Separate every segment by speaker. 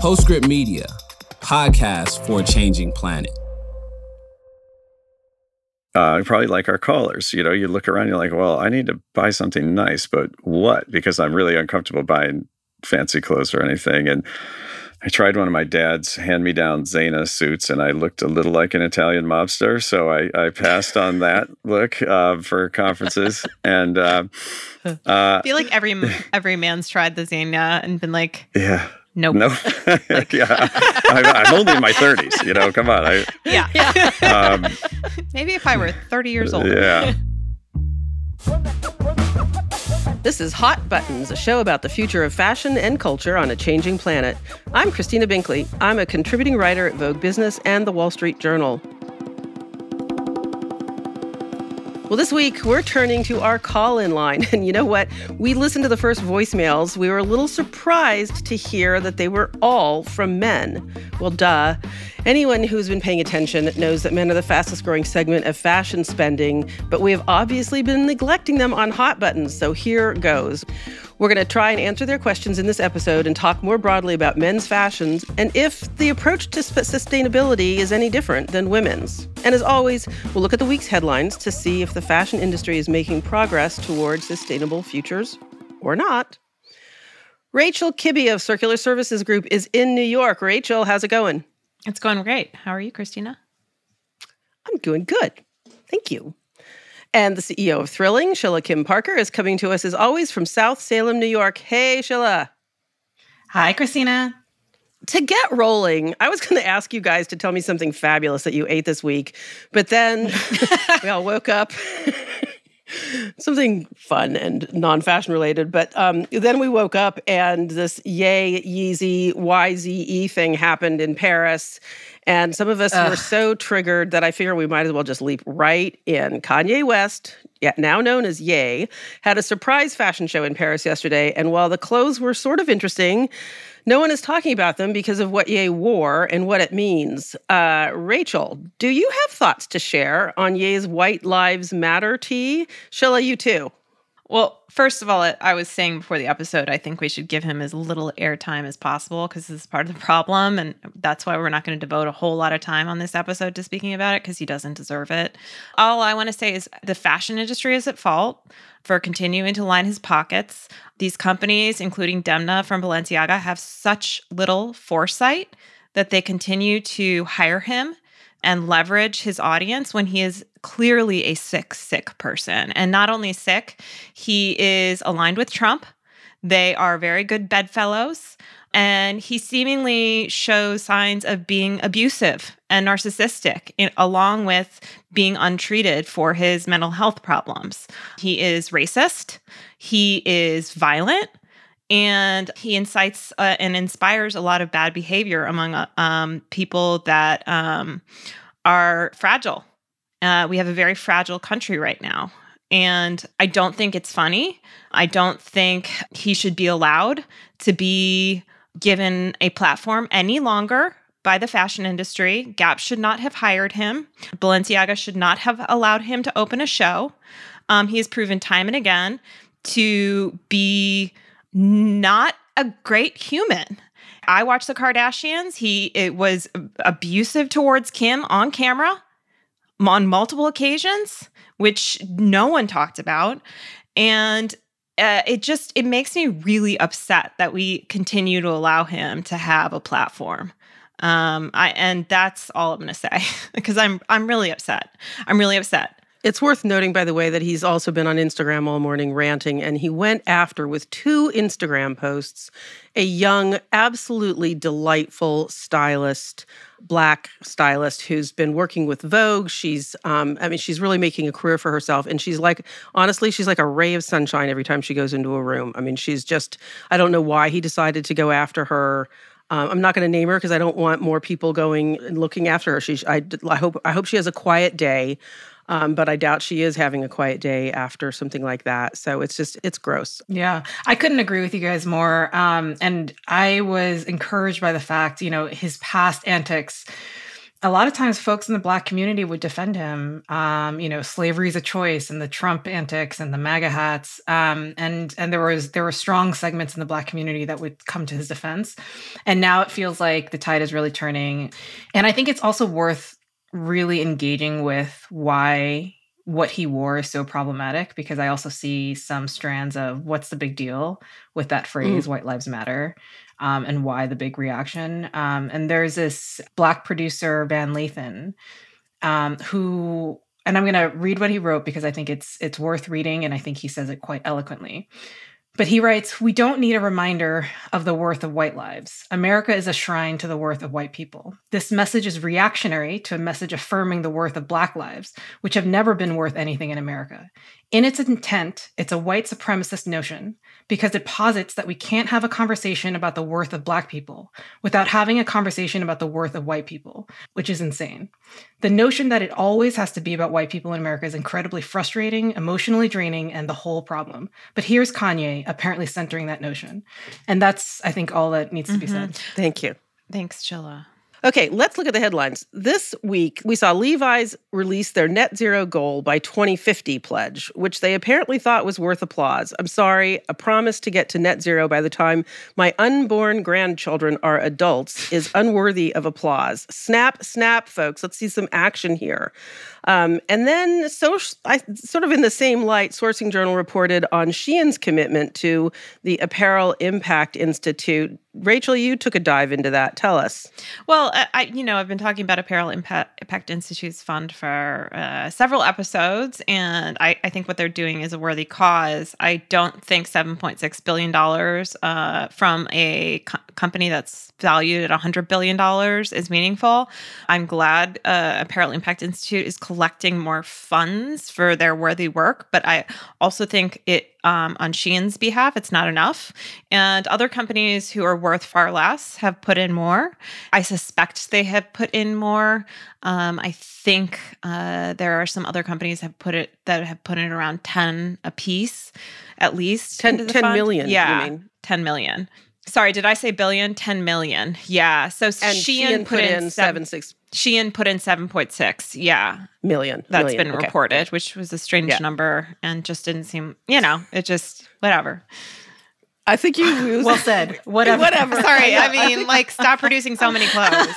Speaker 1: Postscript Media, podcast for a changing planet.
Speaker 2: Uh, probably like our callers. You know, you look around, you're like, well, I need to buy something nice, but what? Because I'm really uncomfortable buying fancy clothes or anything. And I tried one of my dad's hand me down Zegna suits and I looked a little like an Italian mobster. So I, I passed on that look uh, for conferences. And uh,
Speaker 3: uh, I feel like every every man's tried the Zegna and been like,
Speaker 2: yeah.
Speaker 3: Nope.
Speaker 2: No. Like, yeah. I'm, I'm, only in my 30s. You know, come on. I,
Speaker 3: yeah. yeah. Um, Maybe if I were 30 years old.
Speaker 2: Yeah.
Speaker 4: This is Hot Buttons, a show about the future of fashion and culture on a changing planet. I'm Christina Binkley. I'm a contributing writer at Vogue Business and the Wall Street Journal. Well, this week we're turning to our call in line. And you know what? We listened to the first voicemails. We were a little surprised to hear that they were all from men. Well, duh. Anyone who's been paying attention knows that men are the fastest growing segment of fashion spending, but we have obviously been neglecting them on hot buttons. So here goes. We're going to try and answer their questions in this episode and talk more broadly about men's fashions and if the approach to sustainability is any different than women's. And as always, we'll look at the week's headlines to see if the fashion industry is making progress towards sustainable futures or not. Rachel Kibbe of Circular Services Group is in New York. Rachel, how's it going?
Speaker 3: It's going great. How are you, Christina?
Speaker 4: I'm doing good. Thank you. And the CEO of Thrilling, Shilla Kim Parker, is coming to us as always from South Salem, New York. Hey, Shilla.
Speaker 5: Hi, Christina.
Speaker 4: To get rolling, I was going to ask you guys to tell me something fabulous that you ate this week, but then we all woke up. something fun and non-fashion related but um, then we woke up and this yay yeezy yze thing happened in paris and some of us Ugh. were so triggered that I figure we might as well just leap right in. Kanye West, now known as Ye, had a surprise fashion show in Paris yesterday. And while the clothes were sort of interesting, no one is talking about them because of what Ye wore and what it means. Uh, Rachel, do you have thoughts to share on Ye's White Lives Matter tee? Shilla, you too.
Speaker 3: Well, first of all, I was saying before the episode, I think we should give him as little airtime as possible because this is part of the problem. And that's why we're not going to devote a whole lot of time on this episode to speaking about it because he doesn't deserve it. All I want to say is the fashion industry is at fault for continuing to line his pockets. These companies, including Demna from Balenciaga, have such little foresight that they continue to hire him and leverage his audience when he is clearly a sick, sick person. And not only sick, he is aligned with Trump. They are very good bedfellows. And he seemingly shows signs of being abusive and narcissistic, in, along with being untreated for his mental health problems. He is racist, he is violent, and he incites uh, and inspires a lot of bad behavior among uh, um, people that um, are fragile. Uh, we have a very fragile country right now. And I don't think it's funny. I don't think he should be allowed to be given a platform any longer by the fashion industry. Gap should not have hired him. Balenciaga should not have allowed him to open a show. Um, he has proven time and again to be not a great human. I watched the Kardashians. He it was abusive towards Kim on camera on multiple occasions, which no one talked about. And uh, it just it makes me really upset that we continue to allow him to have a platform. Um, I and that's all I'm going to say because I'm I'm really upset. I'm really upset.
Speaker 4: It's worth noting, by the way, that he's also been on Instagram all morning ranting, and he went after with two Instagram posts a young, absolutely delightful stylist, black stylist who's been working with Vogue. She's, um, I mean, she's really making a career for herself, and she's like, honestly, she's like a ray of sunshine every time she goes into a room. I mean, she's just, I don't know why he decided to go after her. Um, I'm not going to name her because I don't want more people going and looking after her. She, I, I hope, I hope she has a quiet day. Um, but I doubt she is having a quiet day after something like that. So it's just, it's gross.
Speaker 5: Yeah. I couldn't agree with you guys more. Um, and I was encouraged by the fact, you know, his past antics a lot of times folks in the black community would defend him. Um, you know, slavery is a choice, and the Trump antics and the MAGA hats. Um, and and there was there were strong segments in the black community that would come to his defense. And now it feels like the tide is really turning. And I think it's also worth really engaging with why what he wore is so problematic because I also see some strands of what's the big deal with that phrase, mm. White Lives Matter um, and why the big reaction. Um, and there's this black producer, Van Lathan, um, who, and I'm going to read what he wrote because I think it's it's worth reading, and I think he says it quite eloquently. But he writes, We don't need a reminder of the worth of white lives. America is a shrine to the worth of white people. This message is reactionary to a message affirming the worth of black lives, which have never been worth anything in America. In its intent, it's a white supremacist notion because it posits that we can't have a conversation about the worth of black people without having a conversation about the worth of white people, which is insane. The notion that it always has to be about white people in America is incredibly frustrating, emotionally draining, and the whole problem. But here's Kanye apparently centering that notion. And that's, I think, all that needs to be mm-hmm. said.
Speaker 4: Thank you.
Speaker 3: Thanks, Shilla.
Speaker 4: Okay, let's look at the headlines. This week, we saw Levi's release their net zero goal by 2050 pledge, which they apparently thought was worth applause. I'm sorry, a promise to get to net zero by the time my unborn grandchildren are adults is unworthy of applause. Snap, snap, folks. Let's see some action here. Um, and then, so, I, sort of in the same light, Sourcing Journal reported on Shein's commitment to the Apparel Impact Institute. Rachel, you took a dive into that. Tell us.
Speaker 3: Well, I, you know, I've been talking about Apparel Impact, Impact Institute's fund for uh, several episodes, and I, I, think what they're doing is a worthy cause. I don't think $7.6 billion uh, from a co- company that's valued at $100 billion is meaningful. I'm glad uh, Apparel Impact Institute is collecting more funds for their worthy work, but I also think it um, on Shein's behalf, it's not enough. And other companies who are worth far less have put in more. I suspect they have put in more. Um, I think uh, there are some other companies have put it that have put in around 10 a piece, at least.
Speaker 4: 10, 10 million,
Speaker 3: yeah, 10 million. Sorry, did I say billion? 10 million. Yeah. So
Speaker 4: and
Speaker 3: Shein,
Speaker 4: Shein put, put in, in seven, seven six
Speaker 3: Shein put in 7.6. Yeah.
Speaker 4: Million.
Speaker 3: That's
Speaker 4: million.
Speaker 3: been okay. reported, which was a strange yeah. number and just didn't seem, you know, it just, whatever.
Speaker 4: I think you
Speaker 5: well said. Whatever.
Speaker 3: Whatever. Sorry. I, I mean, like, stop producing so many clothes.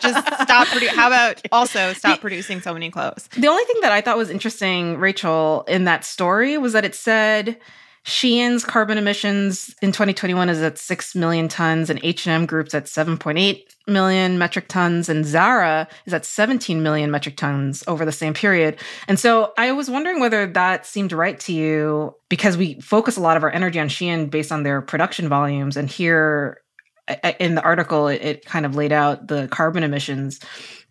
Speaker 3: Just stop producing. How about also stop producing so many clothes?
Speaker 5: The only thing that I thought was interesting, Rachel, in that story was that it said Shein's carbon emissions in 2021 is at 6 million tons and H&M Group's at 7.8 million metric tons and Zara is at 17 million metric tons over the same period. And so I was wondering whether that seemed right to you because we focus a lot of our energy on Shein based on their production volumes and here uh, in the article it kind of laid out the carbon emissions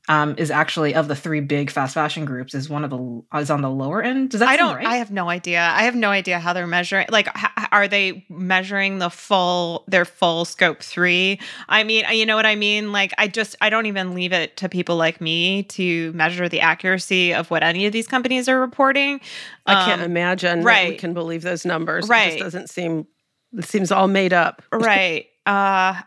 Speaker 5: um, is actually of the three big fast fashion groups is one of the is on the lower end. Does that
Speaker 3: I don't.
Speaker 5: Right?
Speaker 3: I have no idea. I have no idea how they're measuring. Like, h- are they measuring the full their full scope three? I mean, you know what I mean. Like, I just I don't even leave it to people like me to measure the accuracy of what any of these companies are reporting.
Speaker 4: I can't um, imagine right. we can believe those numbers. Right. It just doesn't seem. It seems all made up.
Speaker 3: right. Uh,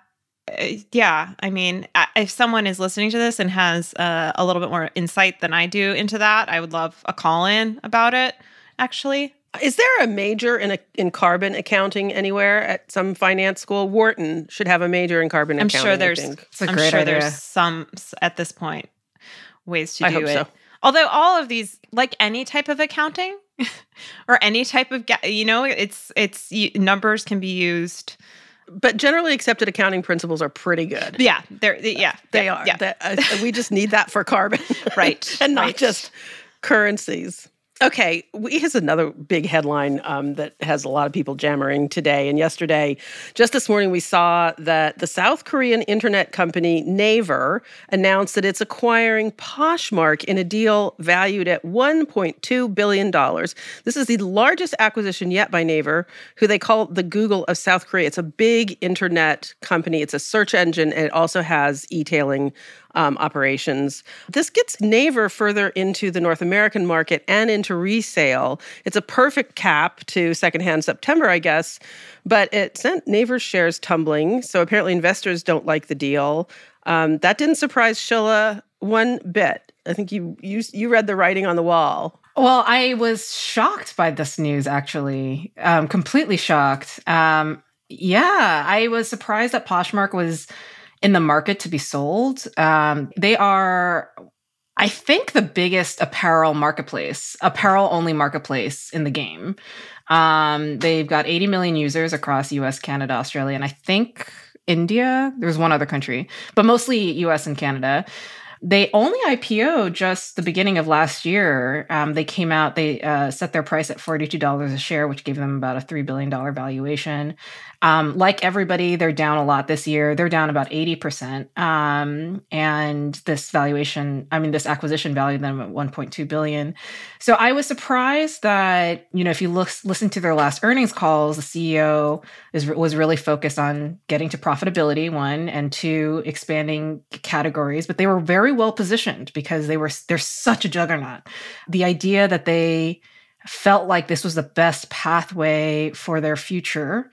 Speaker 3: yeah, I mean, if someone is listening to this and has uh, a little bit more insight than I do into that, I would love a call in about it. Actually,
Speaker 4: is there a major in a, in carbon accounting anywhere at some finance school? Wharton should have a major in carbon
Speaker 3: I'm
Speaker 4: accounting.
Speaker 3: Sure there's, I'm sure idea. there's some at this point ways to
Speaker 4: I
Speaker 3: do
Speaker 4: it. So.
Speaker 3: Although all of these, like any type of accounting or any type of, you know, it's it's numbers can be used
Speaker 4: but generally accepted accounting principles are pretty good.
Speaker 3: Yeah, they're yeah
Speaker 4: they
Speaker 3: yeah,
Speaker 4: are.
Speaker 3: Yeah.
Speaker 4: uh, we just need that for carbon,
Speaker 3: right?
Speaker 4: and not
Speaker 3: right.
Speaker 4: just currencies. Okay, we, here's another big headline um, that has a lot of people jammering today and yesterday. Just this morning, we saw that the South Korean internet company Naver announced that it's acquiring Poshmark in a deal valued at $1.2 billion. This is the largest acquisition yet by Naver, who they call the Google of South Korea. It's a big internet company, it's a search engine, and it also has e tailing um, operations. This gets Naver further into the North American market and into resale. It's a perfect cap to secondhand September, I guess, but it sent Naver's shares tumbling. So apparently investors don't like the deal. Um, that didn't surprise Shilla. one bit. I think you you you read the writing on the wall.
Speaker 5: Well, I was shocked by this news, actually, um, completely shocked. Um, yeah, I was surprised that Poshmark was in the market to be sold. Um, they are, I think, the biggest apparel marketplace, apparel only marketplace in the game. Um, they've got 80 million users across US, Canada, Australia, and I think India. There's one other country, but mostly US and Canada. They only IPO just the beginning of last year. Um, they came out, they uh, set their price at $42 a share, which gave them about a $3 billion valuation. Um, like everybody, they're down a lot this year. They're down about 80%. Um, and this valuation, I mean, this acquisition valued them at 1.2 billion. So I was surprised that, you know, if you look, listen to their last earnings calls, the CEO is, was really focused on getting to profitability, one, and two, expanding categories. But they were very well positioned because they were, they're such a juggernaut. The idea that they, felt like this was the best pathway for their future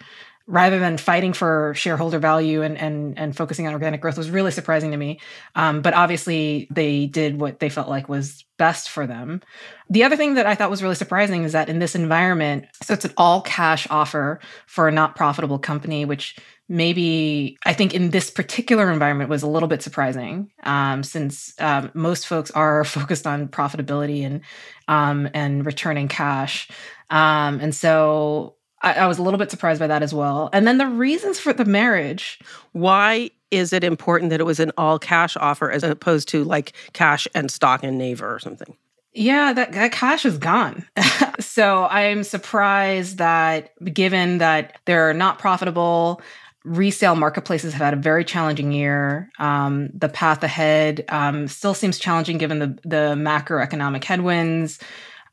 Speaker 5: rather than fighting for shareholder value and and and focusing on organic growth was really surprising to me. Um, but obviously, they did what they felt like was best for them. The other thing that I thought was really surprising is that in this environment, so it's an all cash offer for a not profitable company, which maybe I think in this particular environment was a little bit surprising, um, since um, most folks are focused on profitability and um, and returning cash. Um, and so I, I was a little bit surprised by that as well. And then the reasons for the marriage.
Speaker 4: Why is it important that it was an all cash offer as opposed to like cash and stock and Naver or something?
Speaker 5: Yeah, that, that cash is gone. so I'm surprised that given that they're not profitable, resale marketplaces have had a very challenging year. Um, the path ahead um, still seems challenging given the, the macroeconomic headwinds.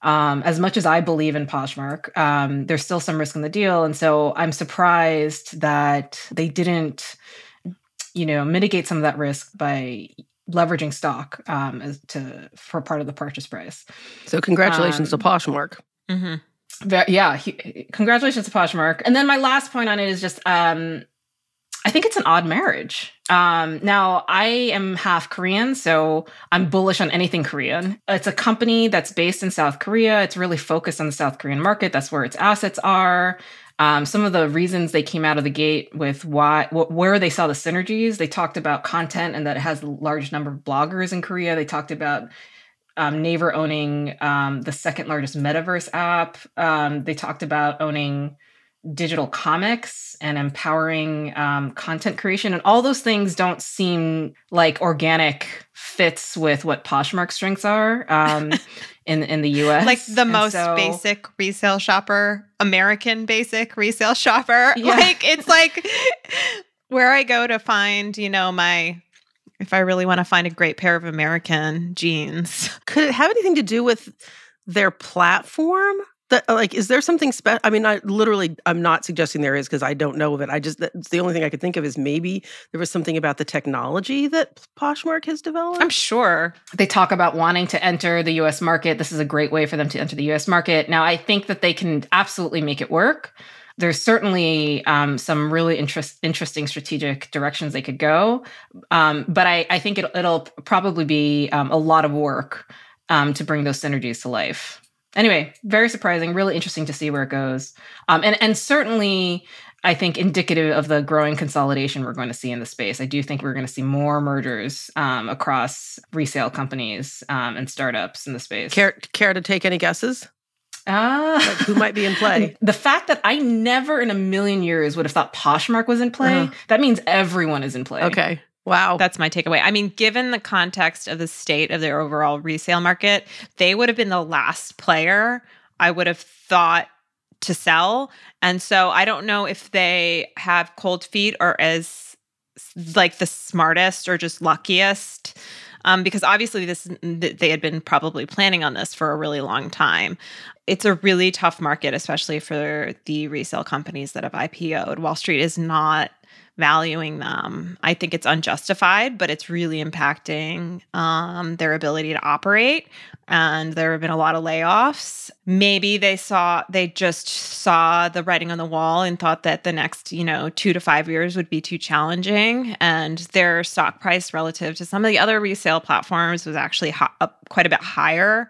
Speaker 5: Um, as much as I believe in Poshmark, um, there's still some risk in the deal, and so I'm surprised that they didn't, you know, mitigate some of that risk by leveraging stock um, as to for part of the purchase price.
Speaker 4: So congratulations to
Speaker 5: Um,
Speaker 4: Poshmark.
Speaker 3: Mm-hmm.
Speaker 5: Yeah, he, congratulations to Poshmark. And then my last point on it is just um, I think it's an odd marriage. Um, now, I am half Korean, so I'm bullish on anything Korean. It's a company that's based in South Korea. It's really focused on the South Korean market. That's where its assets are. Um, some of the reasons they came out of the gate with why, wh- where they saw the synergies, they talked about content and that it has a large number of bloggers in Korea. They talked about um, Naver owning um, the second largest metaverse app. Um, they talked about owning digital comics and empowering um, content creation. And all those things don't seem like organic fits with what Poshmark's strengths are um, in, in the US.
Speaker 3: Like the
Speaker 5: And
Speaker 3: most
Speaker 5: so-
Speaker 3: basic resale shopper, American basic resale shopper.
Speaker 5: Yeah.
Speaker 3: Like it's like where I go to find, you know, my if I really want to find a great pair of American jeans.
Speaker 4: Could it have anything to do with their platform? That like, is there something special? I mean, I literally, I'm not suggesting there is because I don't know of it. I just that's the only thing I could think of is maybe there was something about the technology that Poshmark has developed.
Speaker 3: I'm sure.
Speaker 5: they talk about wanting to enter the US market. This is a great way for them to enter the US market. Now, I think that they can absolutely make it work. There's certainly um, some really interest, interesting strategic directions they could go. Um, but I, I think it, it'll probably be um, a lot of work um, to bring those synergies to life. Anyway, very surprising, really interesting to see where it goes. Um, and, and certainly, I think indicative of the growing consolidation we're going to see in the space. I do think we're going to see more mergers um, across resale companies um, and startups in the space.
Speaker 4: care care to take any guesses?
Speaker 5: Ah.
Speaker 4: Like, who might be in play?
Speaker 5: The fact that I never in a million years would have thought Poshmark was in play,
Speaker 4: Uh-huh.
Speaker 5: that means everyone is in play.
Speaker 4: Okay. Wow.
Speaker 3: That's my takeaway. I mean, given the context of the state of their overall resale market, they would have been the last player I would have thought to sell. And so I don't know if they have cold feet or as like the smartest or just luckiest. Um, because obviously this they had been probably planning on this for a really long time. It's a really tough market, especially for the resale companies that have IPO'd. Wall Street is not valuing them. I think it's unjustified, but it's really impacting um, their ability to operate. And there have been a lot of layoffs. Maybe they saw, they just saw the writing on the wall and thought that the next, you know, two to five years would be too challenging. And their stock price relative to some of the other resale platforms was actually ho- up quite a bit higher.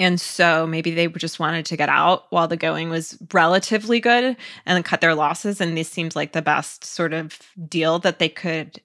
Speaker 3: And so maybe they just wanted to get out while the going was relatively good and cut their losses. And this seems like the best sort of deal that they could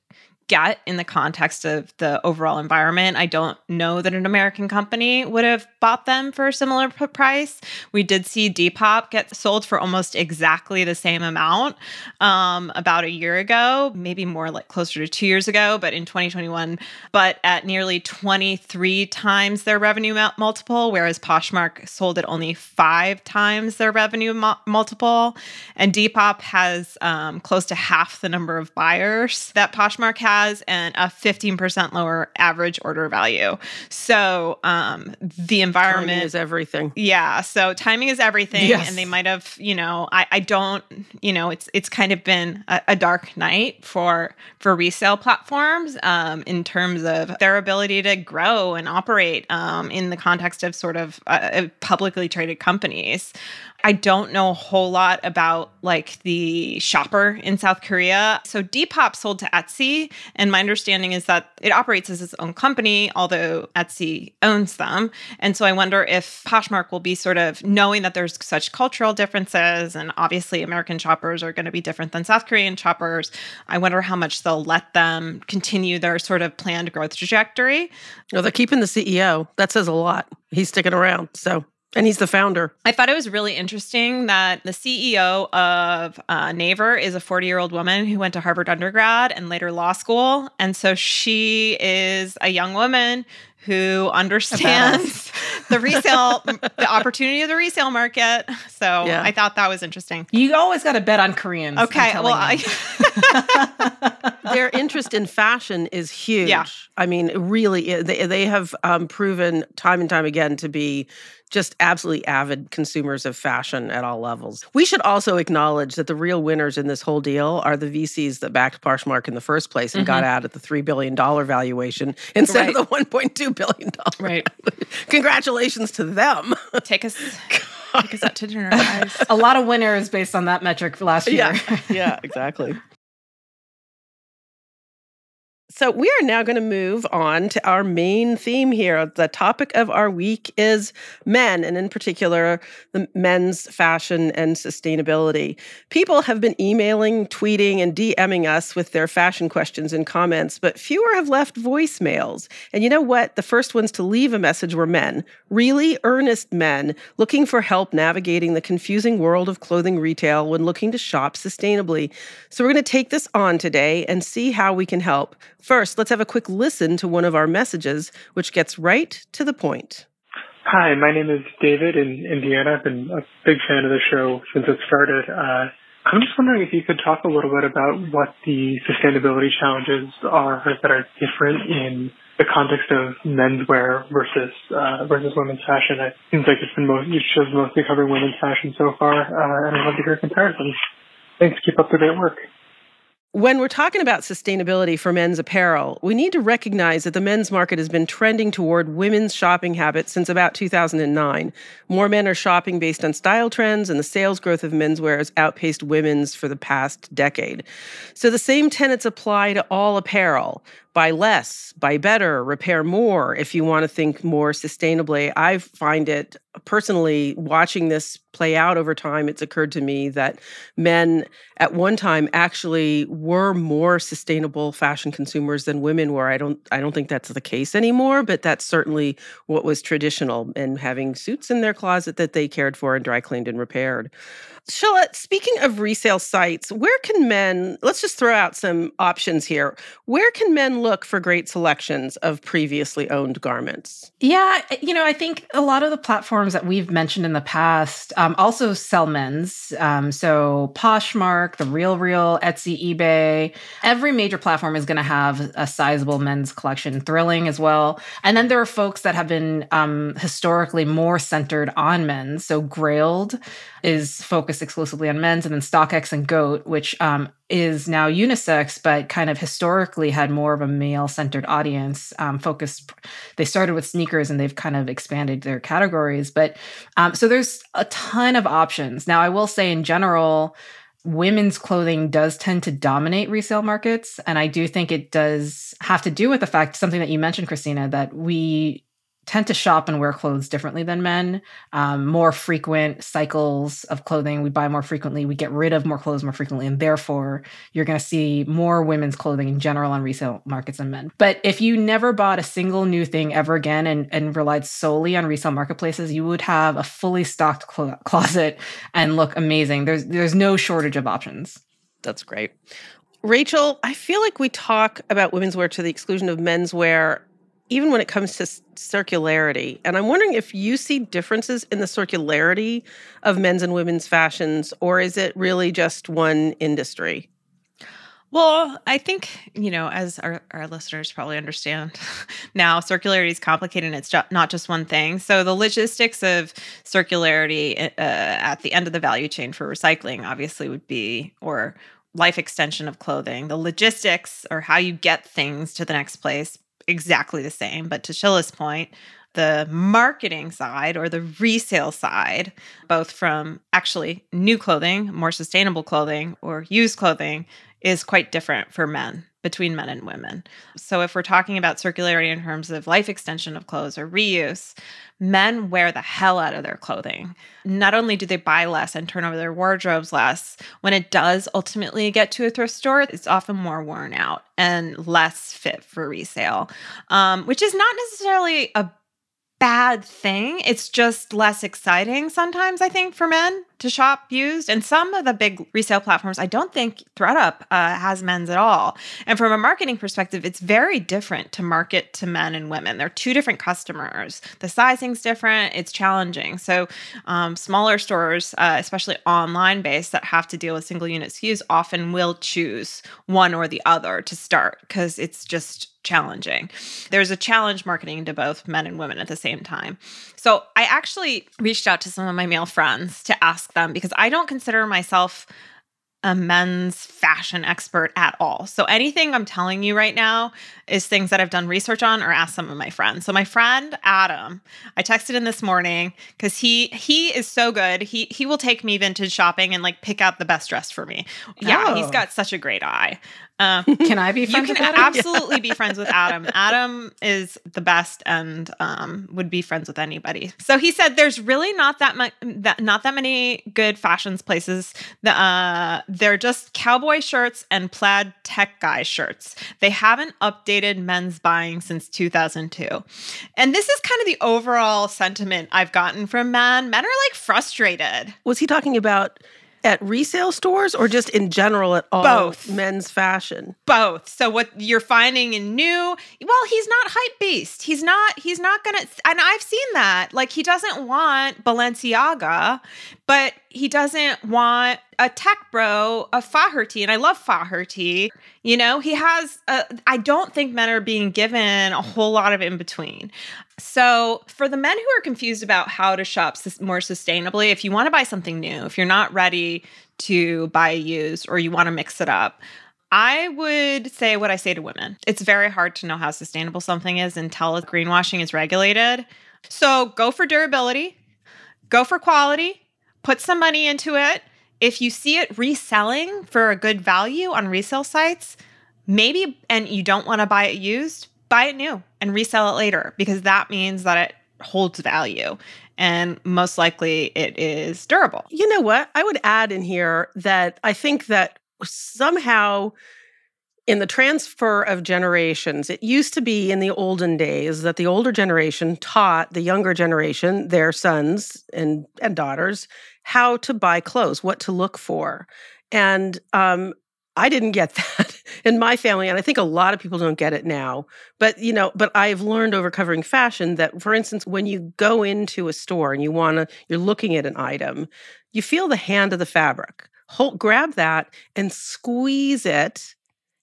Speaker 3: get in the context of the overall environment. I don't know that an American company would have bought them for a similar p- price. We did see Depop get sold for almost exactly the same amount um, about a year ago, maybe more like closer to two years ago, but in 2021, but at nearly 23 times their revenue multiple, whereas Poshmark sold at only five times their revenue mu- multiple. And Depop has um, close to half the number of buyers that Poshmark has has and a 15% lower average order value. So um, the environment
Speaker 4: timing is everything.
Speaker 3: Yeah. So timing is everything.
Speaker 4: Yes.
Speaker 3: And they might have, you know, I, I don't, you know, it's it's kind of been a, a dark night for for resale platforms um, in terms of their ability to grow and operate um, in the context of sort of uh, publicly traded companies. I don't know a whole lot about like the shopper in South Korea. So Depop sold to Etsy, and my understanding is that it operates as its own company, although Etsy owns them. And so I wonder if Poshmark will be sort of knowing that there's such cultural differences, and obviously American shoppers are going to be different than South Korean shoppers. I wonder how much they'll let them continue their sort of planned growth trajectory.
Speaker 4: No, they're keeping the CEO. That says a lot. He's sticking around. So and he's the founder.
Speaker 3: I thought it was really interesting that the CEO of uh, Naver is a 40 year old woman who went to Harvard undergrad and later law school. And so she is a young woman who understands the resale, the opportunity of the resale market. So
Speaker 4: Yeah.
Speaker 3: I thought that was interesting.
Speaker 5: You always got to bet on Koreans.
Speaker 3: Okay, well,
Speaker 5: you.
Speaker 3: I,
Speaker 4: Their interest in fashion is huge.
Speaker 3: Yeah.
Speaker 4: I mean, really, they, they have um, proven time and time again to be just absolutely avid consumers of fashion at all levels. We should also acknowledge that the real winners in this whole deal are the VCs that backed Poshmark in the first place and got out at the $3 billion valuation instead
Speaker 3: Mm-hmm. Right.
Speaker 4: of the $1.2 billion.
Speaker 3: right.
Speaker 4: Congratulations to them.
Speaker 3: Take us, take us out to dinner, guys.
Speaker 5: a lot of winners based on that metric last year.
Speaker 4: Yeah, yeah, exactly. So, we are now going to move on to our main theme here. The topic of our week is men, and in particular, the men's fashion and sustainability. People have been emailing, tweeting, and DMing us with their fashion questions and comments, but fewer have left voicemails. And you know what? The first ones to leave a message were men, really earnest men looking for help navigating the confusing world of clothing retail when looking to shop sustainably. So, we're going to take this on today and see how we can help. First, let's have a quick listen to one of our messages, which gets right to the point.
Speaker 6: Hi, my name is David in Indiana. I've been a big fan of the show since it started. Uh, I'm just wondering if you could talk a little bit about what the sustainability challenges are that are different in the context of menswear versus uh, versus women's fashion. It seems like it's been most, your show's mostly covering women's fashion so far, uh, and I'd love to hear comparisons. Thanks. Keep up the great work.
Speaker 4: When we're talking about sustainability for men's apparel, we need to recognize that the men's market has been trending toward women's shopping habits since about 2009. More men are shopping based on style trends, and the sales growth of menswear has outpaced women's for the past decade. So the same tenets apply to all apparel. Buy less, buy better, repair more if you want to think more sustainably. I find it personally watching this play out over time, it's occurred to me that men at one time actually were more sustainable fashion consumers than women were. I don't I don't think that's the case anymore, but that's certainly what was traditional and having suits in their closet that they cared for and dry cleaned and repaired. Shilla, speaking of resale sites, where can men, let's just throw out some options here. Where can men look for great selections of previously owned garments?
Speaker 5: Yeah, you know, I think a lot of the platforms that we've mentioned in the past um, also sell men's. Um, so Poshmark, The Real Real, Etsy, eBay, every major platform is going to have a sizable men's collection. Thrilling as well. And then there are folks that have been um, historically more centered on men's. So Grailed is focused focused exclusively on men's, and then StockX and Goat, which um, is now unisex, but kind of historically had more of a male centered audience um, focused. They started with sneakers and they've kind of expanded their categories. But um, so there's a ton of options. Now, I will say in general, women's clothing does tend to dominate resale markets. And I do think it does have to do with the fact, something that you mentioned, Christina, that we tend to shop and wear clothes differently than men. Um, more frequent cycles of clothing. We buy more frequently. We get rid of more clothes more frequently. And therefore, you're going to see more women's clothing in general on resale markets than men. But if you never bought a single new thing ever again and, and relied solely on resale marketplaces, you would have a fully stocked clo- closet and look amazing. There's, there's no shortage of options.
Speaker 4: That's great. Rachel, I feel like we talk about women's wear to the exclusion of men's wear even when it comes to circularity. And I'm wondering if you see differences in the circularity of men's and women's fashions, or is it really just one industry?
Speaker 3: Well, I think, you know, as our, our listeners probably understand now, circularity is complicated and it's not just one thing. So, the logistics of circularity uh, at the end of the value chain for recycling obviously would be, or life extension of clothing, the logistics or how you get things to the next place exactly the same. But to Shilla's point, the marketing side or the resale side, both from actually new clothing, more sustainable clothing, or used clothing, is quite different for men between men and women. So, if we're talking about circularity in terms of life extension of clothes or reuse, men wear the hell out of their clothing. Not only do they buy less and turn over their wardrobes less, when it does ultimately get to a thrift store, it's often more worn out and less fit for resale, um, which is not necessarily a bad thing. It's just less exciting sometimes, I think, for men to shop used. And some of the big resale platforms, I don't think ThredUp uh, has men's at all. And from a marketing perspective, it's very different to market to men and women. They're two different customers. The sizing's different. It's challenging. So um, smaller stores, uh, especially online based, that have to deal with single unit SKUs, often will choose one or the other to start because it's just challenging. There's a challenge marketing to both men and women at the same time. So I actually reached out to some of my male friends to ask them because I don't consider myself a men's fashion expert at all. So anything I'm telling you right now is things that I've done research on or asked some of my friends. So my friend Adam, I texted him this morning because he he is so good. He he will take me vintage shopping and like pick out the best dress for me. Yeah, oh. he's got such a great eye.
Speaker 5: Uh, can I be friends
Speaker 3: you
Speaker 5: can
Speaker 3: absolutely be friends with Adam. Adam is the best and um, would be friends with anybody. So he said there's really not that much that not that many good fashions places. That, uh, they're just cowboy shirts and plaid tech guy shirts. They haven't updated men's buying since 2002. And this is kind of the overall sentiment I've gotten from men. Men are like frustrated.
Speaker 4: Was he talking about at resale stores or just in general at all
Speaker 3: both
Speaker 4: men's fashion
Speaker 3: both so what you're finding in new well he's not hype beast he's not he's not gonna and i've seen that like he doesn't want balenciaga but he doesn't want a tech bro, a Faherty, and I love Faherty. You know, he has. I don't think men are being given a whole lot of in between. So, for the men who are confused about how to shop more sustainably, if you want to buy something new, if you're not ready to buy used or you want to mix it up, I would say what I say to women. It's very hard to know how sustainable something is until greenwashing is regulated. So, go for durability, go for quality, put some money into it. If you see it reselling for a good value on resale sites, maybe, and you don't want to buy it used, buy it new and resell it later because that means that it holds value and most likely it is durable.
Speaker 4: You know what? I would add in here that I think that somehow in the transfer of generations, it used to be in the olden days that the older generation taught the younger generation, their sons and, and daughters, how to buy clothes, what to look for. And um, I didn't get that in my family, and I think a lot of people don't get it now. But you know, but I've learned over covering fashion that, for instance, when you go into a store and you want to, you're looking at an item, you feel the hand of the fabric. Hold, grab that and squeeze it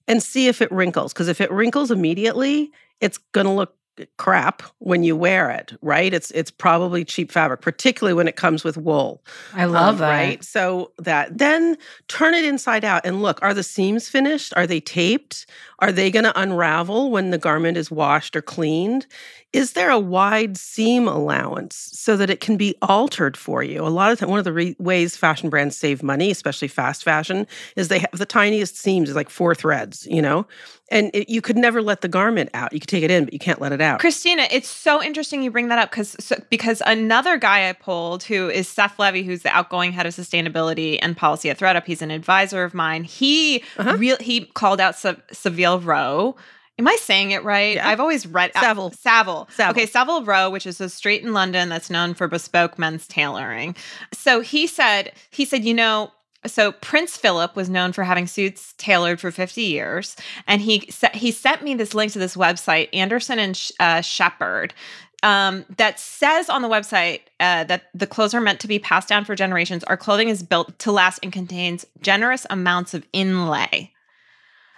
Speaker 4: and see if it wrinkles. Because if it wrinkles immediately, it's going to look crap when you wear it, right? It's it's probably cheap fabric, particularly when it comes with wool.
Speaker 5: I love
Speaker 4: um,
Speaker 5: that.
Speaker 4: Right? So that then turn it inside out and look, are the seams finished? Are they taped? Are they going to unravel when the garment is washed or cleaned? Is there a wide seam allowance so that it can be altered for you? A lot of time, one of the re- ways fashion brands save money, especially fast fashion, is they have the tiniest seams, like four threads, you know, and it, you could never let the garment out. You could take it in, but you can't let it out.
Speaker 3: Christina, it's so interesting you bring that up because so, because another guy I pulled who is Seth Levy, who's the outgoing head of sustainability and policy at ThredUp. He's an advisor of mine. He
Speaker 4: Uh-huh.
Speaker 3: real he called out Sa- Savile Row. Am I saying it right?
Speaker 4: Yeah.
Speaker 3: I've always read uh,
Speaker 4: Savile.
Speaker 3: Savile.
Speaker 4: Savile.
Speaker 3: Okay, Savile Row, which is a street in London that's known for bespoke men's tailoring. So he said, he said, you know, so Prince Philip was known for having suits tailored for 50 years, and he he sent me this link to this website, Anderson and uh, Sheppard, um, that says on the website uh, that the clothes are meant to be passed down for generations. Our clothing is built to last and contains generous amounts of inlay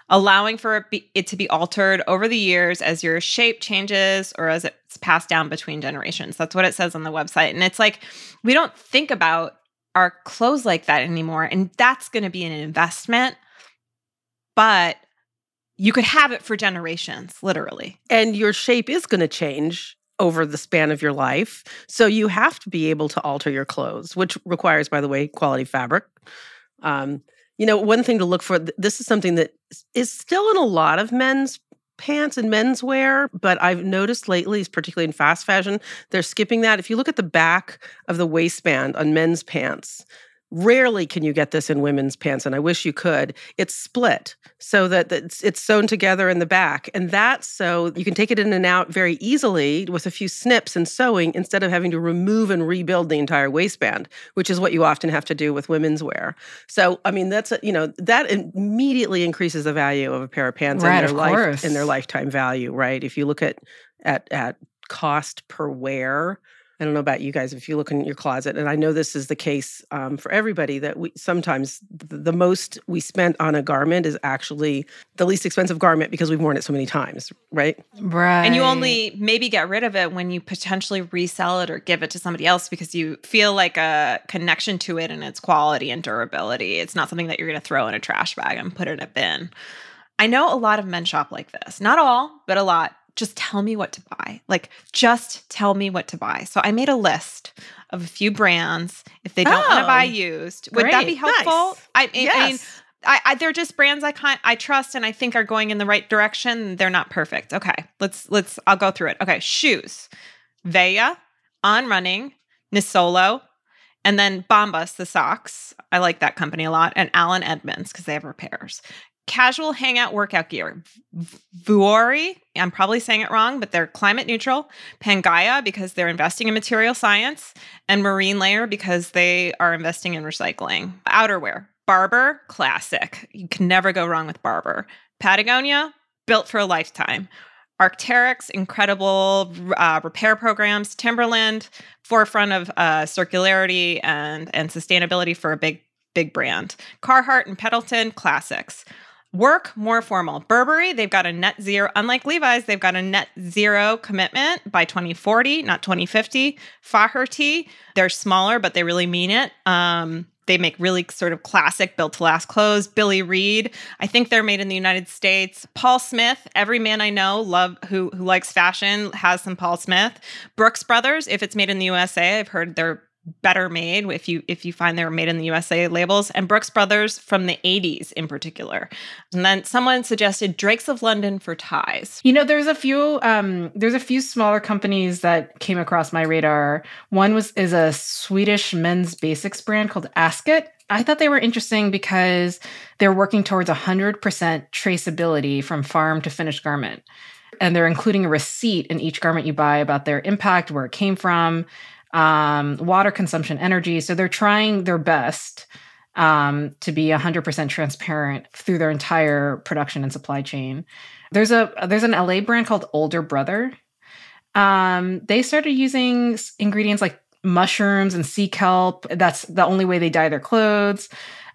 Speaker 3: allowing for it, be, it to be altered over the years as your shape changes or as it's passed down between generations. That's what it says on the website. And it's like, we don't think about our clothes like that anymore. And that's going to be an investment, but you could have it for generations, literally.
Speaker 4: and your shape is going to change over the span of your life. So you have to be able to alter your clothes, which requires, by the way, quality fabric. Um, you know, one thing to look for this is something that is- is still in a lot of men's pants and menswear, but I've noticed lately, particularly in fast fashion, they're skipping that. If you look at the back of the waistband on men's pants, rarely can you get this in women's pants, and I wish you could. It's split so that it's, it's sewn together in the back, and that's so you can take it in and out very easily with a few snips and sewing instead of having to remove and rebuild the entire waistband, which is what you often have to do with women's wear. So, I mean, that's a, you know that immediately increases the value of a pair of pants
Speaker 5: Right,
Speaker 4: and their life and their lifetime value, right? If you look at at at cost per wear. I don't know about you guys if you look in your closet, and I know this is the case um, for everybody that we sometimes the, the most we spent on a garment is actually the least expensive garment because we've worn it so many times, right?
Speaker 5: Right.
Speaker 3: And you only maybe get rid of it when you potentially resell it or give it to somebody else because you feel like a connection to it and its quality and durability. It's not something that you're going to throw in a trash bag and put in a bin. I know a lot of men shop like this. Not all, but a lot. Just tell me what to buy. Like, just tell me what to buy. So I made a list of a few brands. If they don't want to
Speaker 4: Oh,
Speaker 3: buy used, would that be helpful?
Speaker 4: Nice.
Speaker 3: I, I mean,
Speaker 4: yes.
Speaker 3: I, I they're just brands I kind I trust and I think are going in the right direction. They're not perfect. Okay, let's let's I'll go through it. Okay, shoes, Veja, On Running, Nisolo, and then Bombas the socks. I like that company a lot, and Allen Edmonds because they have repairs. Casual hangout workout gear, Vuori. I'm probably saying it wrong, but they're climate neutral. Pangaia because they're investing in material science, and Marine Layer because they are investing in recycling. Outerwear, Barbour, classic. You can never go wrong with Barbour. Patagonia, built for a lifetime. Arcteryx, incredible uh, repair programs. Timberland, forefront of uh, circularity and and sustainability for a big big brand. Carhartt and Pendleton, classics. Work more formal. Burberry, they've got a net zero. Unlike Levi's, they've got a net zero commitment by 2040, not 2050. Faherty, they're smaller, but they really mean it. Um, they make really sort of classic built to last clothes. Billy Reid, I think they're made in the United States. Paul Smith, every man I know love who who likes fashion has some Paul Smith. Brooks Brothers, if it's made in the USA, I've heard they're better made if you if you find they're made in the USA labels and Brooks Brothers from the 80s in particular. And then someone suggested Drakes of London for ties.
Speaker 5: You know, there's a few um there's a few smaller companies that came across my radar. One was is a Swedish men's basics brand called Asket. I thought they were interesting because they're working towards 100% traceability from farm to finished garment. And they're including a receipt in each garment you buy about their impact, where it came from, um, water consumption, energy. So they're trying their best um, to be 100% transparent through their entire production and supply chain. There's a there's an LA brand called Older Brother. Um, they started using ingredients like mushrooms and sea kelp. That's the only way they dye their clothes.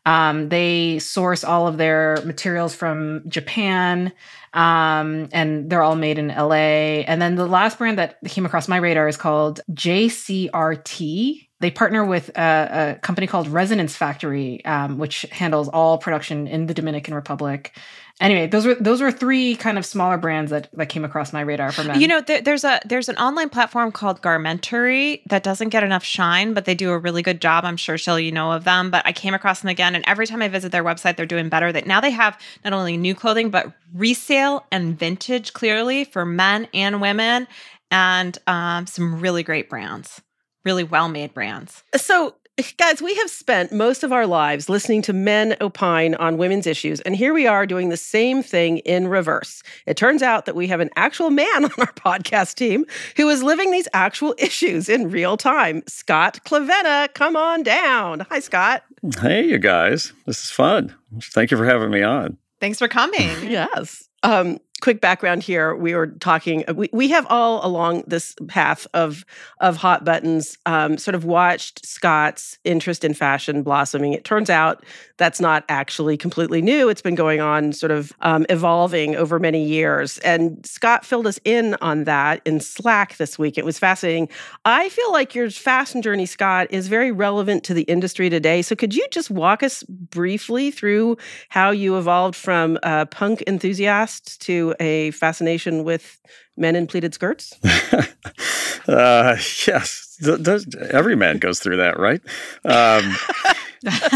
Speaker 5: Um, they source all of their materials from Japan, um, and they're all made in LA. And then the last brand that came across my radar is called JCRT. They partner with a, a company called Resonance Factory, um, which handles all production in the Dominican Republic anyway those were those were three kind of smaller brands that that came across my radar for men.
Speaker 3: You know there, there's a there's an online platform called garmentory that doesn't get enough shine but they do a really good job. I'm sure Shell you know of them but i came across them again and every time i visit their website they're doing better. That now they have not only new clothing but resale and vintage clearly for men and women and um, some really great brands really well made brands.
Speaker 4: So Guys, we have spent most of our lives listening to men opine on women's issues, and here we are doing the same thing in reverse. It turns out that we have an actual man on our podcast team who is living these actual issues in real time. Scott Clavenna, come on down. Hi, Scott.
Speaker 2: Hey, you guys. This is fun. Thank you for having me on.
Speaker 3: Thanks for coming.
Speaker 4: yes. Um, quick background here. We were talking we, we have all along this path of of hot buttons um, sort of watched scott's interest in fashion blossoming. It turns out that's not actually completely new. It's been going on sort of um, evolving over many years. And scott filled us in on that in slack this week. It was fascinating. I feel like your fashion journey scott is very relevant to the industry today. So could you just walk us briefly through how you evolved from a punk enthusiast to a fascination with men in pleated skirts?
Speaker 2: uh, yes, Does, every man goes through that, right? Um,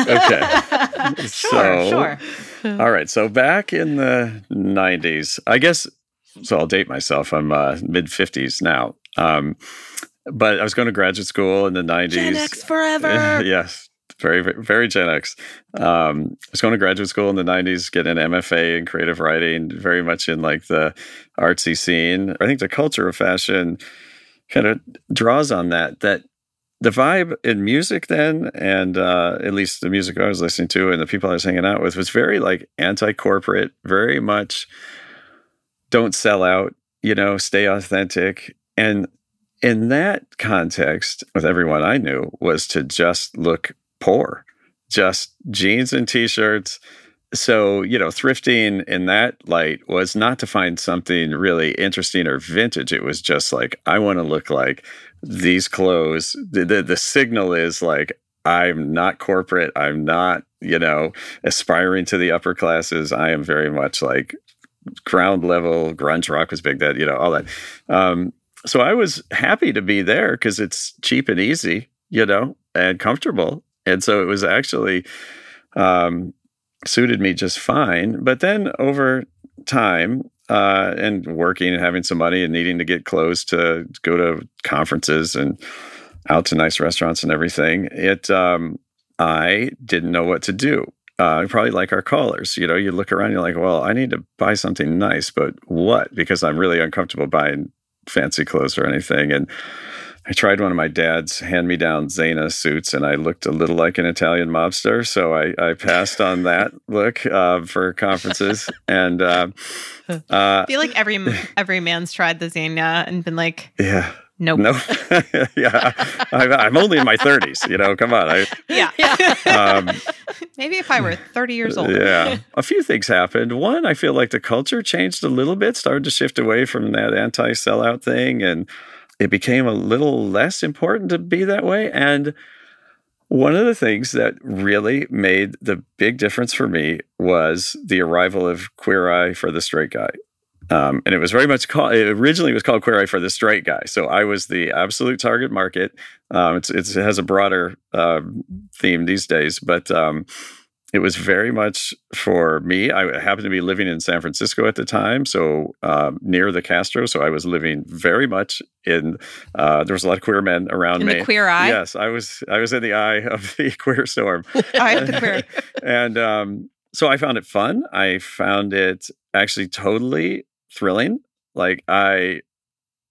Speaker 2: okay,
Speaker 5: sure, so sure.
Speaker 2: all right. So back in the '90s, I guess. So I'll date myself. I'm uh, mid 50s now. Um, but I was going to graduate school in the 90s. Gen
Speaker 4: X forever.
Speaker 2: yes very, very Gen X. Um, I was going to graduate school in the 90s, getting an MFA in creative writing, very much in like the artsy scene. I think the culture of fashion kind of draws on that, that the vibe in music then, and uh, at least the music I was listening to and the people I was hanging out with was very like anti corporate, very much don't sell out, you know, stay authentic. And in that context, with everyone I knew, was to just look poor, just jeans and t shirts. So, you know, thrifting in that light was not to find something really interesting or vintage. It was just like, I want to look like these clothes. The, the, the signal is like, I'm not corporate. I'm not, you know, aspiring to the upper classes. I am very much like ground level. Grunge rock was big, that, you know, all that. Um, so I was happy to be there because it's cheap and easy, you know, and comfortable. And so it was actually um, suited me just fine. But then over time, uh, and working and having some money and needing to get clothes to go to conferences and out to nice restaurants and everything, it um, I didn't know what to do. Uh, probably like our callers, you know, you look around, you're like, well, I need to buy something nice, but what? Because I'm really uncomfortable buying fancy clothes or anything. And I tried one of my dad's hand me down Zegna suits and I looked a little like an Italian mobster. So I, I passed on that look uh, for conferences. And uh, uh,
Speaker 3: I feel like every every man's tried the Zegna and been like,
Speaker 2: yeah.
Speaker 3: Nope.
Speaker 2: No. yeah. I'm only in my 30s, you know, come on. I,
Speaker 3: yeah. Um, Maybe if I were 30 years old.
Speaker 2: Yeah. A few things happened. One, I feel like the culture changed a little bit, started to shift away from that anti sellout thing. And it became a little less important to be that way. And one of the things that really made the big difference for me was the arrival of Queer Eye for the Straight Guy. Um, and it was very much called, it originally was called Queer Eye for the Straight Guy. So I was the absolute target market. Um, it's, it's, it has a broader uh, theme these days, but um, it was very much for me. I happened to be living in San Francisco at the time, so um, near the Castro. So I was living very much in. Uh, there was a lot of queer men around
Speaker 3: in
Speaker 2: me.
Speaker 3: The queer eye.
Speaker 2: Yes, I was. I was in the eye of the queer storm.
Speaker 3: eye of the queer.
Speaker 2: and um, so I found it fun. I found it actually totally thrilling. Like I,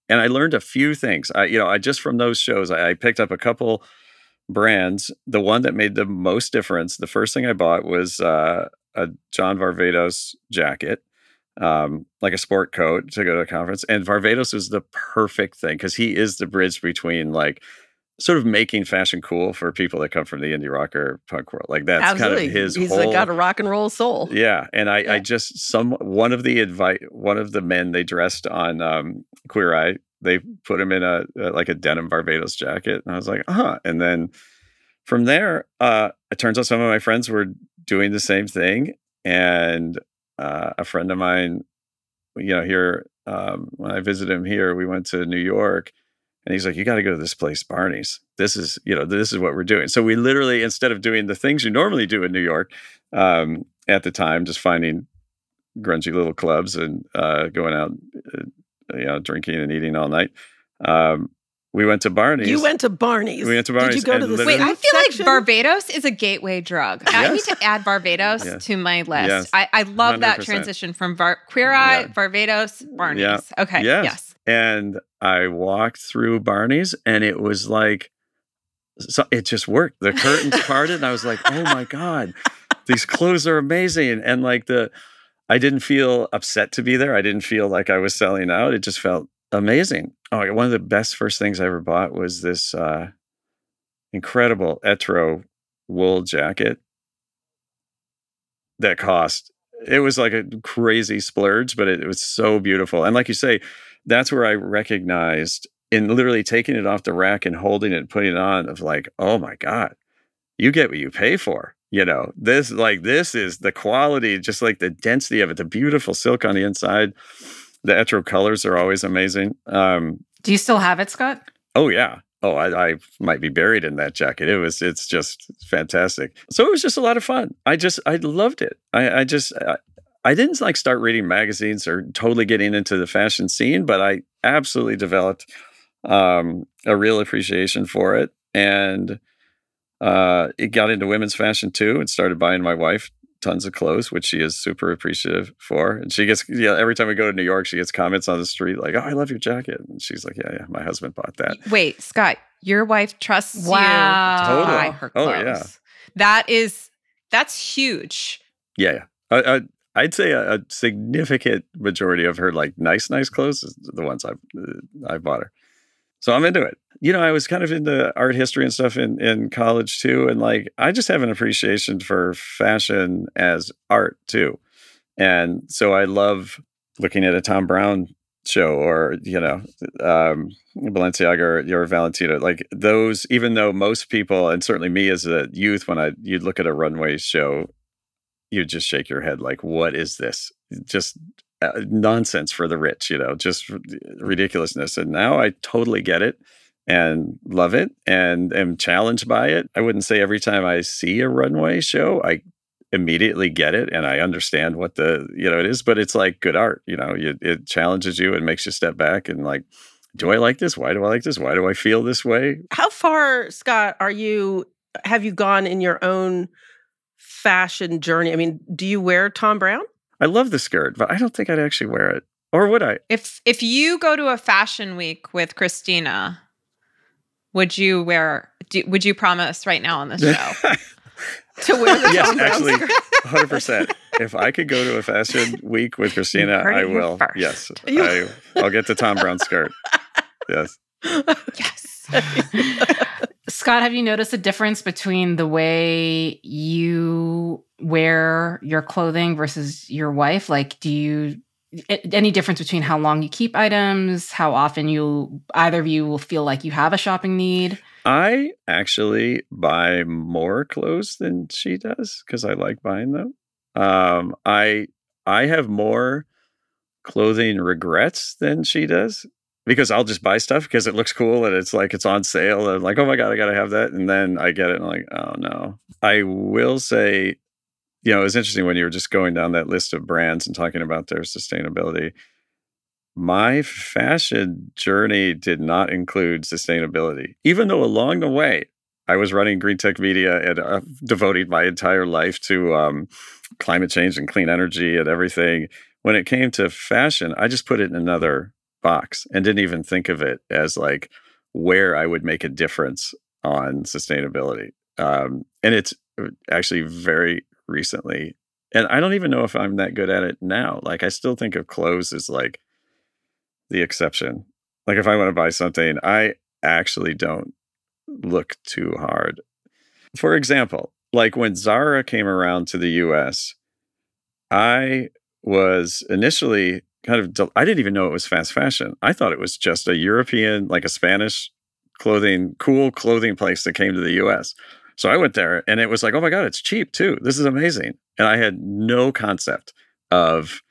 Speaker 2: and I learned a few things. I, you know, I just from those shows, I, I picked up a couple brands, the one that made the most difference, the first thing I bought was uh, a John Varvatos jacket, um, like a sport coat to go to a conference. And Varvatos is the perfect thing because he is the bridge between like sort of making fashion cool for people that come from the indie rocker punk world. Like that's
Speaker 4: Absolutely.
Speaker 2: kind of his
Speaker 4: He's
Speaker 2: whole.
Speaker 4: got a rock and roll soul.
Speaker 2: yeah, and I,
Speaker 4: Yeah.
Speaker 2: I just some one of the invite one of the men they dressed on um, Queer Eye. They put him in a, a like a denim Varvatos jacket, and I was like, huh. And then from there, uh, it turns out some of my friends were doing the same thing, and uh, a friend of mine, you know, here um, when I visited him here, we went to New York, and he's like, "You got to go to this place, Barney's. This is, you know, this is what we're doing." So we literally, instead of doing the things you normally do in New York, um, at the time, just finding grungy little clubs and uh, going out, uh, you know, drinking and eating all night. Um, we went to Barney's.
Speaker 4: You went to Barney's.
Speaker 2: We went to
Speaker 4: Did you
Speaker 2: Barney's
Speaker 4: go to the
Speaker 3: Wait, I feel
Speaker 4: section?
Speaker 3: like Varvatos is a gateway drug. I need to add Varvatos
Speaker 2: Yes.
Speaker 3: to my list.
Speaker 2: Yes.
Speaker 3: I, I love that
Speaker 2: 100%.
Speaker 3: transition from Bar- Queer Eye,
Speaker 2: Yeah.
Speaker 3: Varvatos, Barney's.
Speaker 2: Yeah.
Speaker 3: Okay.
Speaker 2: Yes.
Speaker 3: Yes.
Speaker 2: and I walked through Barney's, and it was like, so it just worked. The curtains parted, and I was like, "Oh my god, these clothes are amazing!" And like the, I didn't feel upset to be there. I didn't feel like I was selling out. It just felt amazing. Oh, one of the best first things I ever bought was this uh, incredible Etro wool jacket that cost it was like a crazy splurge, but it, it was so beautiful. And like you say, that's where I recognized in literally taking it off the rack and holding it and putting it on of like, oh my God, you get what you pay for. You know, this like this is the quality, just like the density of it, the beautiful silk on the inside. The etro colors are always amazing. Um,
Speaker 5: Do you still have it, Scott?
Speaker 2: Oh yeah. Oh, I, I might be buried in that jacket. It was, it's just fantastic. So it was just a lot of fun. I just, I loved it. I, I just, I, I didn't like start reading magazines or totally getting into the fashion scene, but I absolutely developed um, a real appreciation for it, and uh, it got into women's fashion too, and started buying my wife tons of clothes, which she is super appreciative for. And she gets, yeah, every time we go to New York, she gets comments on the street like, "Oh, I love your jacket," and she's like, "Yeah, yeah, my husband bought that."
Speaker 3: Wait, Scott, your wife trusts
Speaker 5: Wow.
Speaker 3: you to
Speaker 2: Totally.
Speaker 3: buy her
Speaker 2: Oh,
Speaker 3: clothes.
Speaker 2: yeah.
Speaker 3: That is, that's huge.
Speaker 2: Yeah, yeah. I, I, I'd say a, a significant majority of her like nice, nice clothes is the ones I've uh, I bought her. So I'm into it. You know, I was kind of into art history and stuff in in college too, and like I just have an appreciation for fashion as art too, and so I love looking at a Thom Browne show or you know um balenciaga or, or valentino like those even though most people and certainly me as a youth when i you'd look at a runway show you'd just shake your head like what is this just Uh, nonsense for the rich you know just ridiculousness and now i totally get it and love it and am challenged by it i wouldn't say every time i see a runway show i immediately get it and i understand what the you know it is but it's like good art you know you, it challenges you and makes you step back and like do i like this why do i like this why do i feel this way
Speaker 4: How far, Scott, are you? Have you gone in your own fashion journey? I mean, do you wear Thom Browne?
Speaker 2: I love the skirt but i don't think i'd actually wear it or would i
Speaker 3: If if you go to a fashion week with Christina, would you wear? Do, would you promise right now on the show?
Speaker 4: To wear the
Speaker 2: yes, actually, hundred percent. If I could go to a fashion week with Christina, I will.
Speaker 3: first.
Speaker 2: Yes, I, I'll get the Thom Browne skirt. Yes.
Speaker 3: yes.
Speaker 5: Scott, have you noticed a difference between the way you wear your clothing versus your wife? Like, do you any difference between how long you keep items, how often you either of you will feel like you have a shopping need?
Speaker 2: I actually buy more clothes than she does because I like buying them. Um, I I have more clothing regrets than she does because I'll just buy stuff because it looks cool and it's like it's on sale and I'm like, oh my god, I gotta have that, and then I get it and I'm like, oh no. I will say, you know, it was interesting when you were just going down that list of brands and talking about their sustainability. My fashion journey did not include sustainability, even though along the way I was running Green Tech Media and uh, devoting my entire life to um, climate change and clean energy and everything. When it came to fashion, I just put it in another box and didn't even think of it as like where I would make a difference on sustainability. Um, and it's actually very recently, and I don't even know if I'm that good at it now. Like I still think of clothes as like the exception. Like if I want to buy something, I actually don't look too hard. For example, like when Zara came around to the US, I was initially kind of, del- I didn't even know it was fast fashion. I thought it was just a European, like a Spanish clothing, cool clothing place that came to the US. So I went there and it was like, oh my God, it's cheap too. This is amazing. And I had no concept of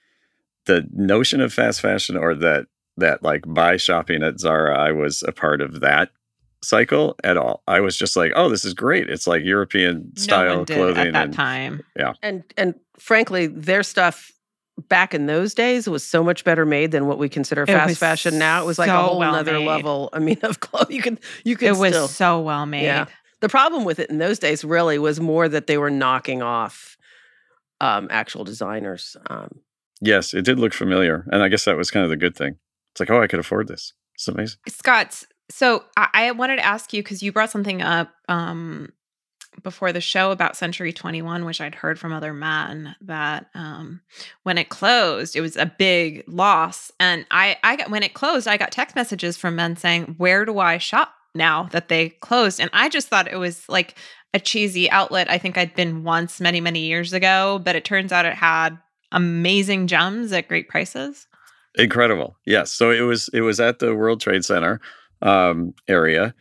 Speaker 2: the notion of fast fashion or that that like by shopping at Zara, I was a part of that cycle at all. I was just like, oh, this is great. It's like European
Speaker 3: no
Speaker 2: style
Speaker 3: one did
Speaker 2: clothing.
Speaker 3: at that
Speaker 2: and
Speaker 3: time. Yeah.
Speaker 4: And and frankly, their stuff back in those days it was so much better made than what we consider fast fashion now. It was like a whole
Speaker 3: well
Speaker 4: nother
Speaker 3: made.
Speaker 4: level. I mean, of clothes you could you could
Speaker 3: It was
Speaker 4: still.
Speaker 3: so well made.
Speaker 4: Yeah. The problem with it in those days really was more that they were knocking off um, actual designers. Um,
Speaker 2: Yes, it did look familiar. And I guess that was kind of the good thing. It's like, oh, I could afford this. It's amazing.
Speaker 3: Scott, so I, I wanted to ask you because you brought something up um, before the show about Century 21, which I'd heard from other men that um, when it closed, it was a big loss. And I, I got when it closed, I got text messages from men saying, "Where do I shop now that they closed?" And I just thought it was like a cheesy outlet. I think I'd been once many, many years ago, but it turns out it had amazing gems at great prices.
Speaker 2: Incredible. Yes. So it was it was at the World Trade Center um, area.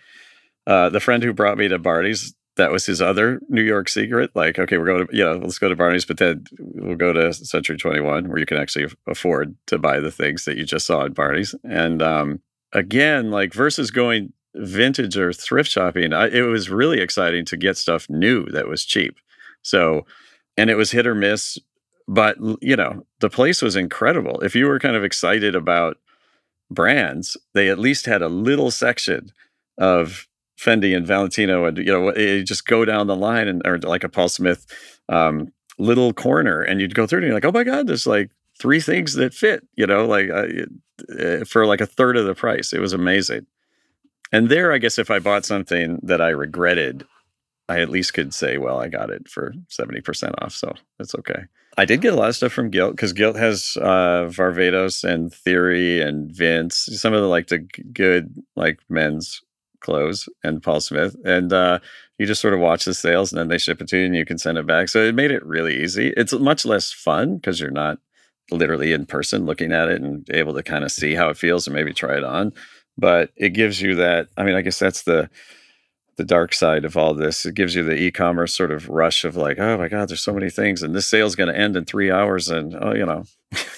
Speaker 2: Uh, the friend who brought me to Barney's, that was his other New York secret. Like, okay, we're going to, you know, let's go to Barney's, but then we'll go to Century 21 where you can actually afford to buy the things that you just saw at Barney's. And um, again, like versus going vintage or thrift shopping, I, it was really exciting to get stuff new that was cheap. So, and it was hit or miss, but you know, the place was incredible. If you were kind of excited about brands, they at least had a little section of Fendi and Valentino, and you know, you just go down the line and or like a Paul Smith um, little corner, and you'd go through and you're like, oh my god, there's like three things that fit, you know, like uh, for like a third of the price. It was amazing. And there, I guess if I bought something that I regretted, I at least could say, well, I got it for 70% off. So that's okay. I did get a lot of stuff from Gilt because Gilt has uh, Varvatos and Theory and Vince, some of the like the good like men's clothes and Paul Smith. And uh, you just sort of watch the sales and then they ship it to you and you can send it back. So it made it really easy. It's much less fun because you're not literally in person looking at it and able to kind of see how it feels and maybe try it on. But it gives you that. I mean, I guess that's the the dark side of all this. It gives you the e-commerce sort of rush of like, oh my god, there's so many things, and this sale's going to end in three hours, and oh, you know.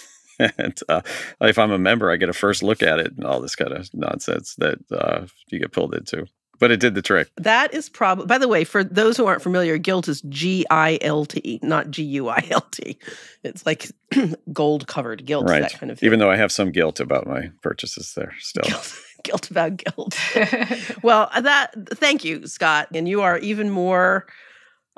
Speaker 2: and uh, if I'm a member, I get a first look at it and all this kind of nonsense that uh, you get pulled into. But it did the trick.
Speaker 4: that is probably, by the way, for those who aren't familiar, guilt is G I L T, not G U I L T. It's like gold covered guilt,
Speaker 2: right.
Speaker 4: that kind of thing.
Speaker 2: Even though I have some guilt about my purchases there still.
Speaker 4: guilt, guilt about guilt. Well, uh, that thank you, Scott. And you are even more.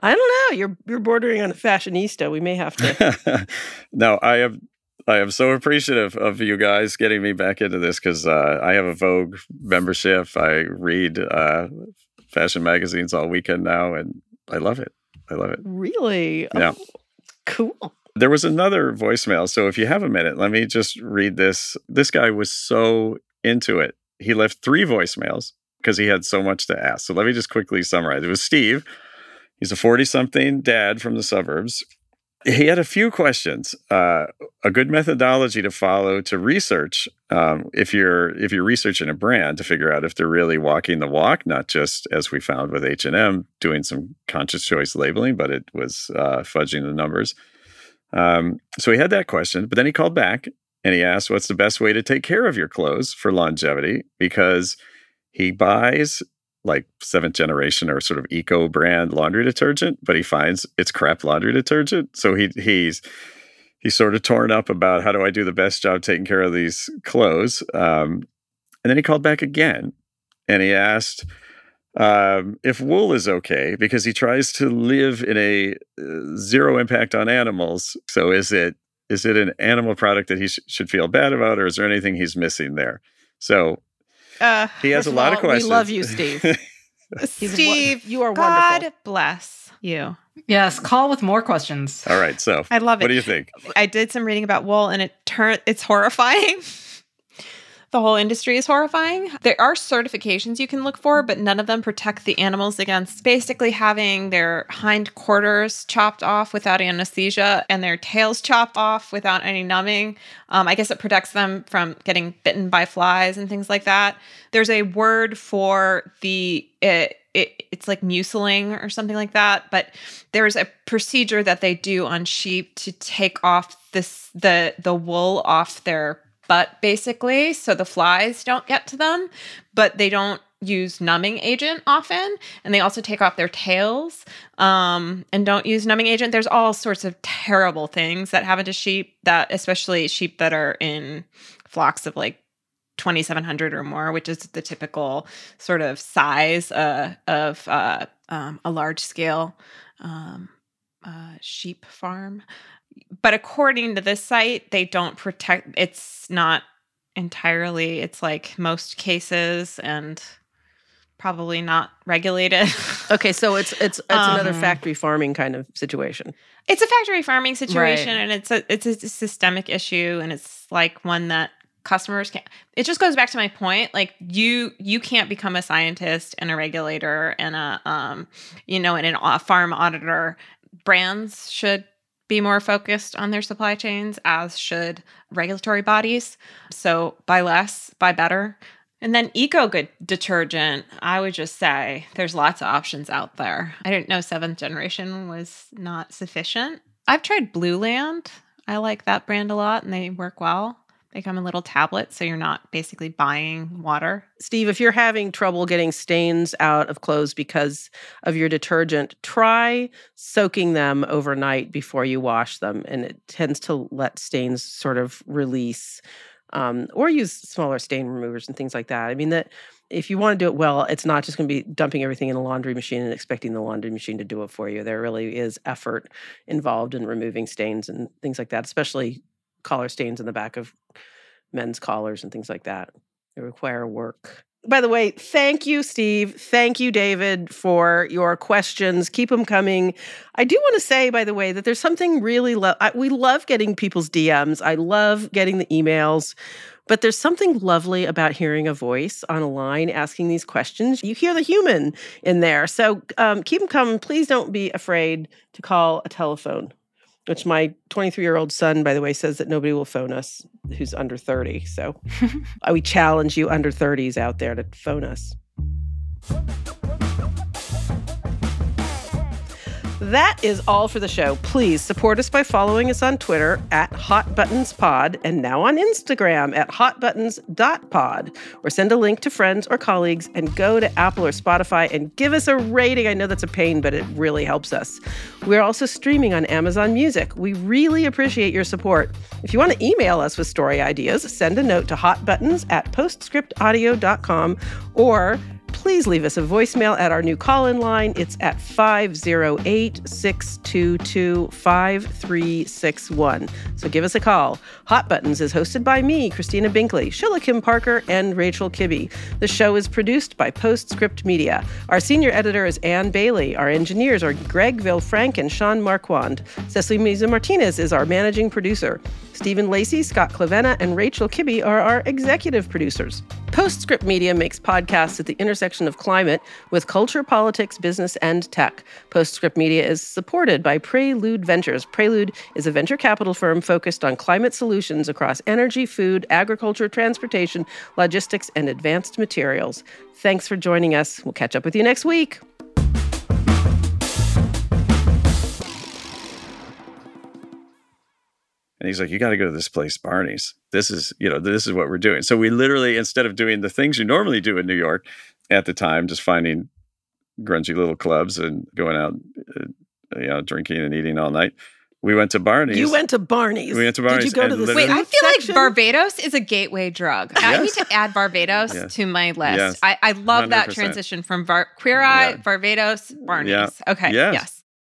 Speaker 4: I don't know. You're you're bordering on a fashionista. We may have to.
Speaker 2: no, I am. I am so appreciative of you guys getting me back into this because uh, I have a Vogue membership. I read uh, fashion magazines all weekend now, and I love it. I love it.
Speaker 4: really?
Speaker 2: Yeah.
Speaker 4: Oh, cool.
Speaker 2: There was another voicemail. So if you have a minute, let me just read this. This guy was so into it. He left three voicemails because he had so much to ask. So let me just quickly summarize. It was Steve. He's a 40 something dad from the suburbs. He had a few questions. Uh, a good methodology to follow to research um, if you're if you're researching a brand to figure out if they're really walking the walk, not just as we found with H and M doing some conscious choice labeling, but it was uh, fudging the numbers. Um, so he had that question, but then he called back and he asked, "What's the best way to take care of your clothes for longevity?" Because he buys like seventh generation or sort of eco brand laundry detergent, but he finds it's crap laundry detergent. So he he's he's sort of torn up about how do I do the best job taking care of these clothes. Um, and then he called back again and he asked um, if wool is okay because he tries to live in a uh, zero impact on animals. So is it is it an animal product that he sh- should feel bad about, or is there anything he's missing there? So
Speaker 3: Uh,
Speaker 2: he has a lot of
Speaker 4: all, we
Speaker 2: questions.
Speaker 4: love you, Steve.
Speaker 3: Steve,
Speaker 4: you are wonderful.
Speaker 3: God
Speaker 4: wonderful.
Speaker 3: bless you.
Speaker 5: yes, call with more questions.
Speaker 2: All right, so
Speaker 3: I love it.
Speaker 2: what do you think?
Speaker 3: I did some reading about wool and it turned it's horrifying. the whole industry is horrifying. There are certifications you can look for, but none of them protect the animals against basically having their hind quarters chopped off without anesthesia and their tails chopped off without any numbing. Um, I guess it protects them from getting bitten by flies and things like that. There's a word for the it, it, it's like museling or something like that. But there's a procedure that they do on sheep to take off this the the wool off their butt basically so the flies don't get to them but they don't use numbing agent often and they also take off their tails um, and don't use numbing agent. There's all sorts of terrible things that happen to sheep that especially sheep that are in flocks of like 2700 or more which is the typical sort of size uh, of uh, um, a large scale um, uh, sheep farm but according to this site, they don't protect. It's not entirely. It's like most cases and probably not regulated.
Speaker 4: okay, so it's it's it's um, another factory farming kind of situation.
Speaker 3: It's a factory farming situation, right. and it's a it's a systemic issue, and it's like one that customers can't. It just goes back to my point. Like you you can't become a scientist and a regulator and a um you know and an, a farm auditor. Brands should be more focused on their supply chains, as should regulatory bodies. So buy less, buy better. And then eco good detergent, I would just say there's lots of options out there. I didn't know seventh generation was not sufficient. I've tried Blue Land. I like that brand a lot and they work well. They come in little tablets, so you're not basically buying water.
Speaker 4: Steve, if you're having trouble getting stains out of clothes because of your detergent, try soaking them overnight before you wash them. And it tends to let stains sort of release. Um, or use smaller stain removers and things like that. I mean, that if you want to do it well, it's not just going to be dumping everything in a laundry machine and expecting the laundry machine to do it for you. There really is effort involved in removing stains and things like that, especially collar stains in the back of men's collars and things like that. They require work. By the way, thank you, Steve. Thank you, David, for your questions. Keep them coming. I do want to say, by the way, that there's something really lo- I, we love getting people's DMs. I love getting the emails, but there's something lovely about hearing a voice on a line asking these questions. You hear the human in there, so um, keep them coming. Please don't be afraid to call a telephone which my 23 year old son, by the way, says that nobody will phone us who's under 30. So we challenge you under 30s out there to phone us. That is all for the show. Please support us by following us on Twitter at HotButtonsPod and now on Instagram at HotButtons.pod. Or send a link to friends or colleagues and go to Apple or Spotify and give us a rating. I know that's a pain, but it really helps us. We're also streaming on Amazon Music. We really appreciate your support. If you want to email us with story ideas, send a note to hotbuttons at postscriptaudio.com or please leave us a voicemail at our new call in line. It's at 508 622 5361. So give us a call. Hot Buttons is hosted by me, Christina Binkley, Shilla Kim Parker, and Rachel Kibbe. The show is produced by Postscript Media. Our senior editor is Ann Bailey. Our engineers are Greg Villefranc and Sean Marquand. Cecily Meza Martinez is our managing producer. Stephen Lacey, Scott Clavenna, and Rachel Kibbe are our executive producers. Postscript Media makes podcasts at the intersection of climate with culture, politics, business, and tech. Postscript Media is supported by Prelude Ventures. Prelude is a venture capital firm focused on climate solutions across energy, food, agriculture, transportation, logistics, and advanced materials. Thanks for joining us. We'll catch up with you next week.
Speaker 2: And he's like, You got to go to this place, Barney's. This is, you know, this is what we're doing. So we literally, instead of doing the things you normally do in New York at the time, just finding grungy little clubs and going out, uh, you know, drinking and eating all night, we went to Barney's.
Speaker 4: You went to Barney's.
Speaker 2: We went to Barney's.
Speaker 4: Did you go to
Speaker 3: the Wait, I feel section? like Varvatos is a gateway drug. Yes. I need to add Varvatos yes. to my list. Yes. I, I love 100%. that transition from Bar- Queer Eye, yeah. Varvatos, Barney's. Yeah. Okay. Yes. yes.